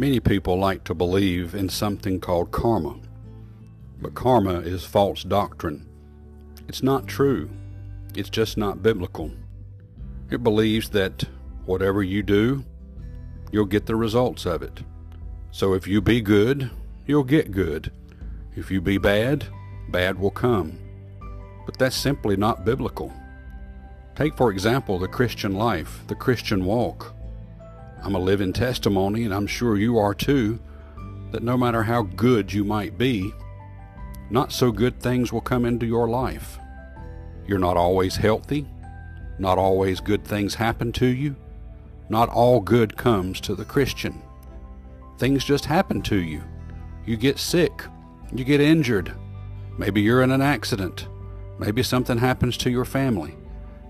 Many people like to believe in something called karma, but karma is false doctrine. It's not true. It's just not biblical. It believes that whatever you do, you'll get the results of it. So if you be good, you'll get good. If you be bad, bad will come. But that's simply not biblical. Take, for example, the Christian life, the Christian walk. I'm a living testimony, and I'm sure you are too, that no matter how good you might be, not so good things will come into your life. You're not always healthy, not always good things happen to you, not all good comes to the Christian. Things just happen to you. You get sick, you get injured, maybe you're in an accident, maybe something happens to your family,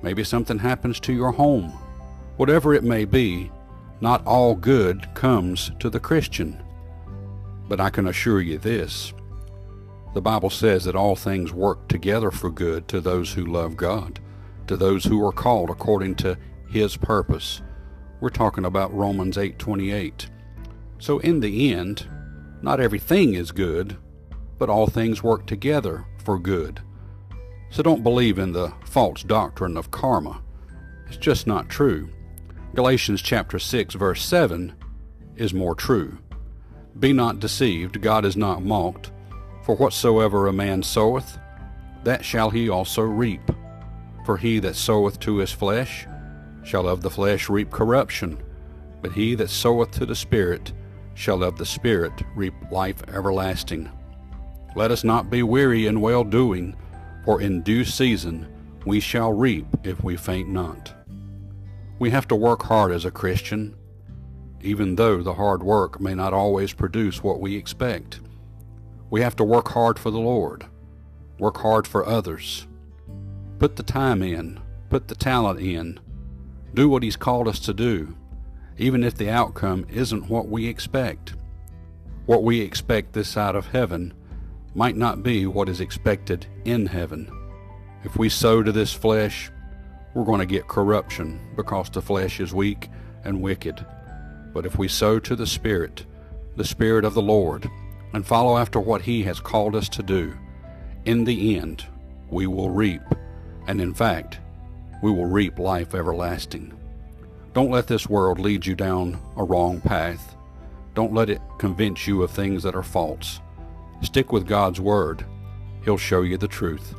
maybe something happens to your home. Whatever it may be, not all good comes to the Christian. But I can assure you this the Bible says that all things work together for good to those who love God, to those who are called according to His purpose. We're talking about Romans 8:28. So in the end, not everything is good, but all things work together for good. So don't believe in the false doctrine of karma. It's just not true. Galatians chapter 6 verse 7 is more true. Be not deceived, God is not mocked, for whatsoever a man soweth, that shall he also reap. For he that soweth to his flesh shall of the flesh reap corruption, but he that soweth to the Spirit shall of the Spirit reap life everlasting. Let us not be weary in well doing, for in due season we shall reap if we faint not. We have to work hard as a Christian, even though the hard work may not always produce what we expect. We have to work hard for the Lord, work hard for others. Put the time in, put the talent in, do what He's called us to do, even if the outcome isn't what we expect. What we expect this side of heaven might not be what is expected in heaven. If we sow to this flesh, we're going to get corruption because the flesh is weak and wicked. But if we sow to the Spirit, the Spirit of the Lord, and follow after what He has called us to do, in the end, we will reap, and in fact, we will reap life everlasting. Don't let this world lead you down a wrong path. Don't let it convince you of things that are false. Stick with God's Word. He'll show you the truth.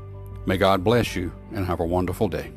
May God bless you and have a wonderful day.